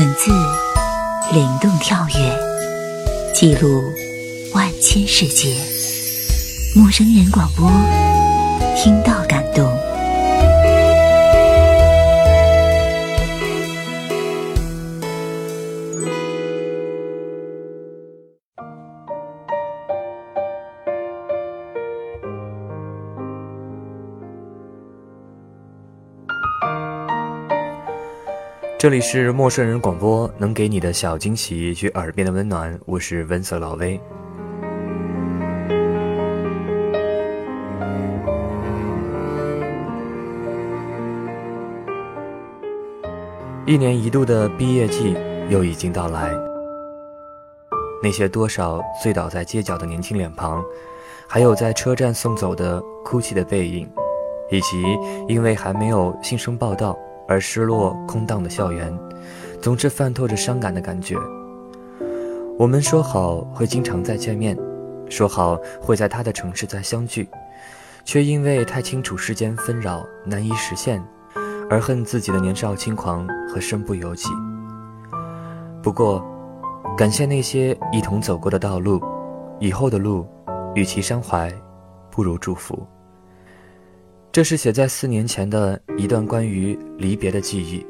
文字灵动跳跃，记录万千世界。陌生人广播，听到感动。这里是陌生人广播，能给你的小惊喜与耳边的温暖。我是温色老威。一年一度的毕业季又已经到来，那些多少醉倒在街角的年轻脸庞，还有在车站送走的哭泣的背影，以及因为还没有新生报道。而失落、空荡的校园，总是泛透着伤感的感觉。我们说好会经常再见面，说好会在他的城市再相聚，却因为太清楚世间纷扰难以实现，而恨自己的年少轻狂和身不由己。不过，感谢那些一同走过的道路，以后的路，与其伤怀，不如祝福。这是写在四年前的一段关于离别的记忆。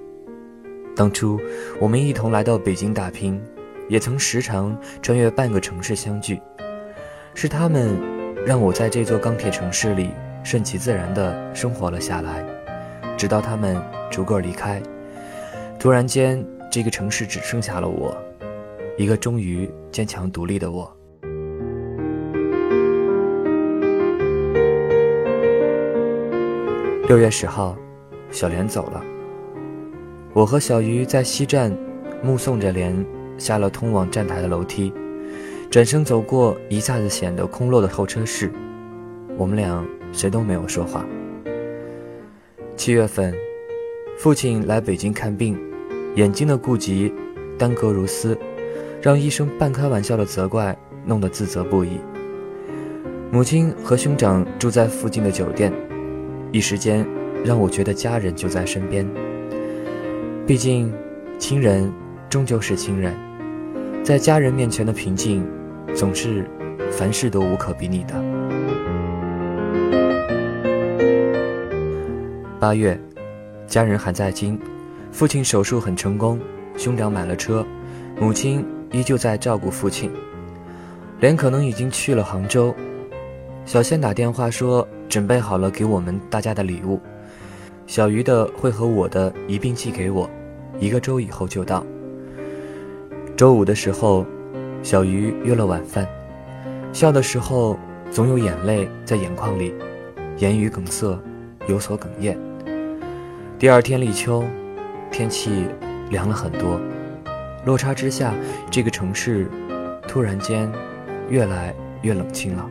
当初我们一同来到北京打拼，也曾时常穿越半个城市相聚。是他们让我在这座钢铁城市里顺其自然地生活了下来，直到他们逐个离开。突然间，这个城市只剩下了我，一个终于坚强独立的我。六月十号，小莲走了。我和小鱼在西站目送着莲下了通往站台的楼梯，转身走过一下子显得空落的候车室。我们俩谁都没有说话。七月份，父亲来北京看病，眼睛的顾及耽搁如斯，让医生半开玩笑的责怪，弄得自责不已。母亲和兄长住在附近的酒店。一时间，让我觉得家人就在身边。毕竟，亲人终究是亲人，在家人面前的平静，总是凡事都无可比拟的。八月，家人还在京，父亲手术很成功，兄长买了车，母亲依旧在照顾父亲。莲可能已经去了杭州，小仙打电话说。准备好了给我们大家的礼物，小鱼的会和我的一并寄给我，一个周以后就到。周五的时候，小鱼约了晚饭，笑的时候总有眼泪在眼眶里，言语梗塞，有所哽咽。第二天立秋，天气凉了很多，落差之下，这个城市突然间越来越冷清了。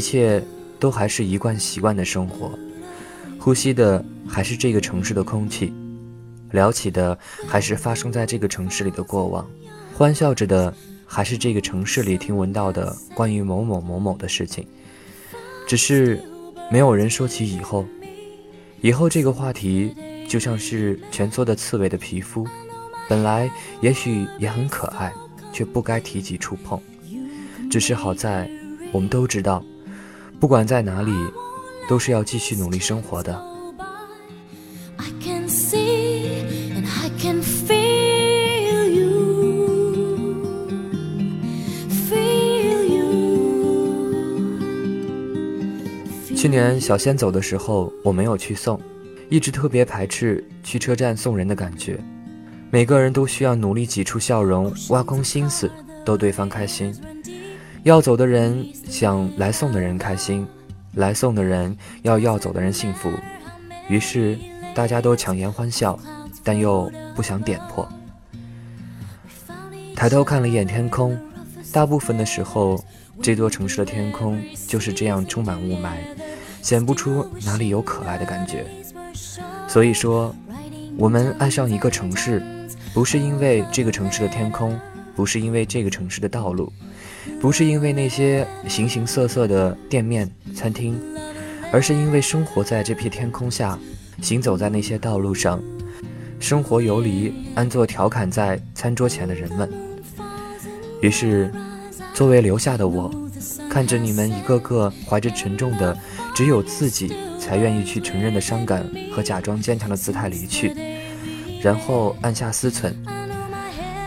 一切都还是一贯习惯的生活，呼吸的还是这个城市的空气，聊起的还是发生在这个城市里的过往，欢笑着的还是这个城市里听闻到的关于某某某某的事情，只是没有人说起以后。以后这个话题就像是蜷缩的刺猬的皮肤，本来也许也很可爱，却不该提及触碰。只是好在我们都知道。不管在哪里，都是要继续努力生活的。去年小仙走的时候，我没有去送，一直特别排斥去车站送人的感觉。每个人都需要努力挤出笑容，挖空心思逗对方开心。要走的人想来送的人开心，来送的人要要走的人幸福，于是大家都强颜欢笑，但又不想点破。抬头看了一眼天空，大部分的时候，这座城市的天空就是这样充满雾霾，显不出哪里有可爱的感觉。所以说，我们爱上一个城市，不是因为这个城市的天空。不是因为这个城市的道路，不是因为那些形形色色的店面、餐厅，而是因为生活在这片天空下，行走在那些道路上，生活游离，安坐调侃在餐桌前的人们。于是，作为留下的我，看着你们一个个怀着沉重的只有自己才愿意去承认的伤感和假装坚强的姿态离去，然后按下思忖。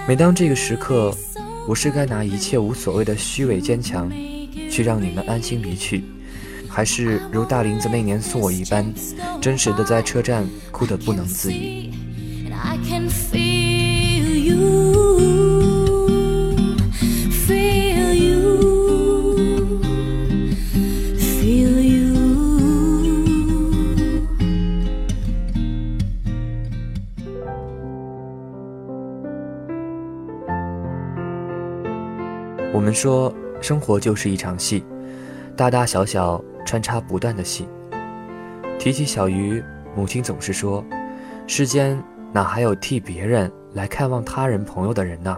每当这个时刻，我是该拿一切无所谓的虚伪坚强，去让你们安心离去，还是如大林子那年送我一般，真实的在车站哭得不能自已？们说，生活就是一场戏，大大小小穿插不断的戏。提起小鱼，母亲总是说：“世间哪还有替别人来看望他人朋友的人呢？”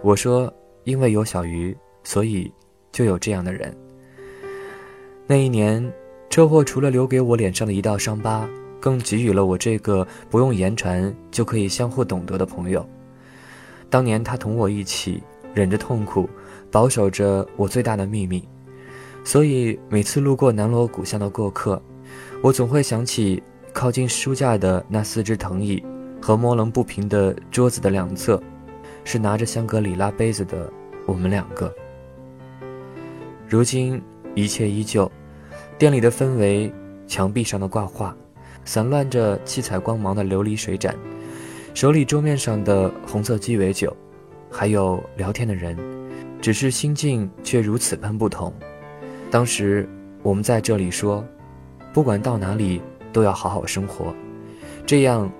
我说：“因为有小鱼，所以就有这样的人。”那一年，车祸除了留给我脸上的一道伤疤，更给予了我这个不用言传就可以相互懂得的朋友。当年他同我一起忍着痛苦。保守着我最大的秘密，所以每次路过南锣鼓巷的过客，我总会想起靠近书架的那四只藤椅和摸棱不平的桌子的两侧，是拿着香格里拉杯子的我们两个。如今一切依旧，店里的氛围，墙壁上的挂画，散乱着七彩光芒的琉璃水盏，手里桌面上的红色鸡尾酒，还有聊天的人。只是心境却如此般不同。当时我们在这里说，不管到哪里都要好好生活，这样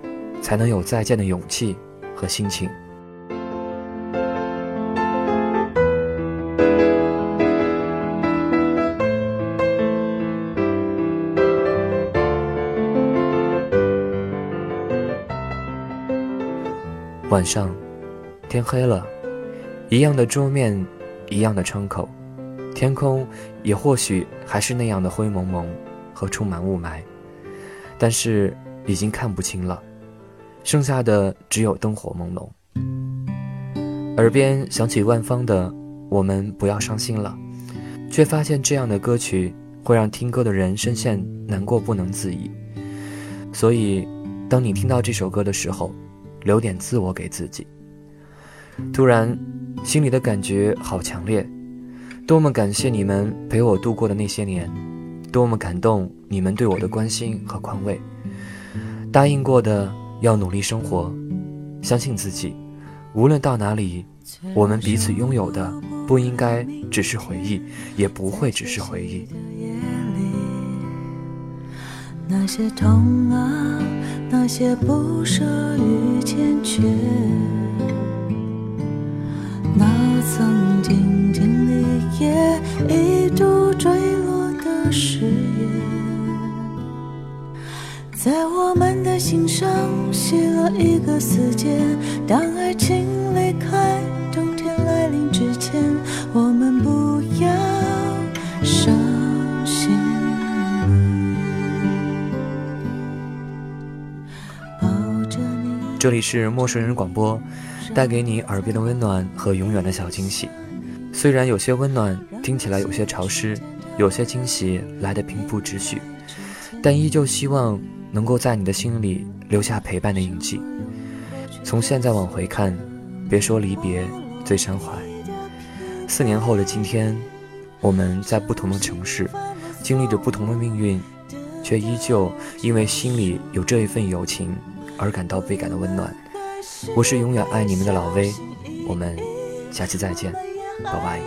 才能有再见的勇气和心情。晚上，天黑了。一样的桌面，一样的窗口，天空也或许还是那样的灰蒙蒙和充满雾霾，但是已经看不清了，剩下的只有灯火朦胧。耳边响起万芳的《我们不要伤心了》，却发现这样的歌曲会让听歌的人深陷难过不能自已。所以，当你听到这首歌的时候，留点自我给自己。突然。心里的感觉好强烈，多么感谢你们陪我度过的那些年，多么感动你们对我的关心和宽慰。答应过的要努力生活，相信自己，无论到哪里，我们彼此拥有的不应该只是回忆，也不会只是回忆。那些痛啊，那些不舍与坚决。那曾经经历也一度坠落的誓言，在我们的心上写了一个死结。当爱情离开，冬天来临之前，我们不要伤心。抱着你，这里是陌生人广播。带给你耳边的温暖和永远的小惊喜，虽然有些温暖听起来有些潮湿，有些惊喜来得平铺直叙，但依旧希望能够在你的心里留下陪伴的印记。从现在往回看，别说离别最伤怀。四年后的今天，我们在不同的城市，经历着不同的命运，却依旧因为心里有这一份友情而感到倍感的温暖。我是永远爱你们的老威，我们下期再见，拜拜。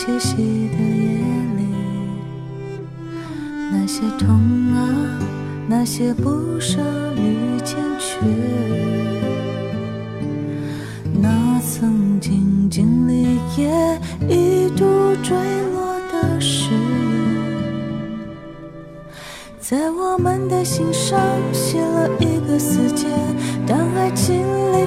在歇息的夜里，那些痛啊，那些不舍与坚决，那曾经经历也一度坠落的誓言，在我们的心上写了一个死结。当爱情离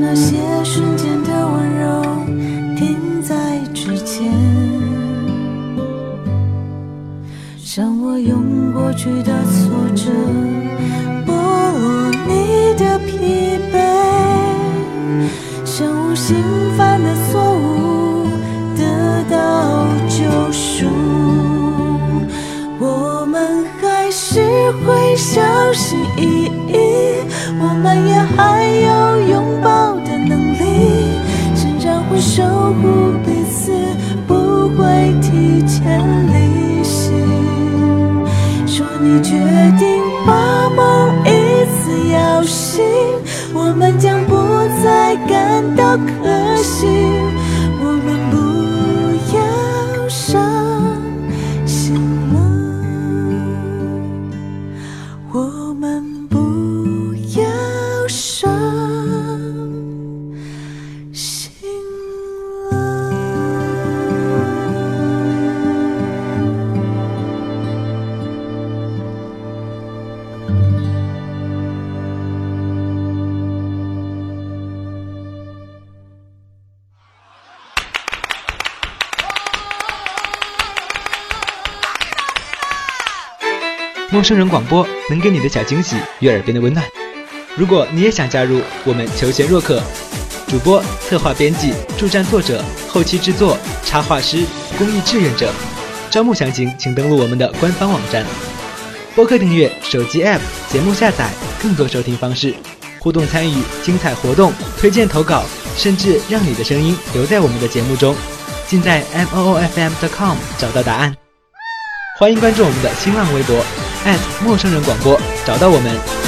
那些瞬间的温柔停在指尖。让我用过去的挫折剥落你的疲惫，像无心犯的错误得到救赎。我们还是会小心翼翼，我们也还有拥抱，我守护彼此，不会提前离席。说你决定把梦一次摇醒，我们将不再感到可惜。陌生人广播能给你的小惊喜与耳边的温暖。如果你也想加入我们求贤若渴，主播、策划、编辑、助战作者、后期制作、插画师、公益志愿者，招募详情请登录我们的官方网站。播客订阅、手机 App、节目下载、更多收听方式、互动参与、精彩活动、推荐投稿，甚至让你的声音留在我们的节目中，尽在 moofm.com 找到答案。欢迎关注我们的新浪微博陌生人广播，找到我们。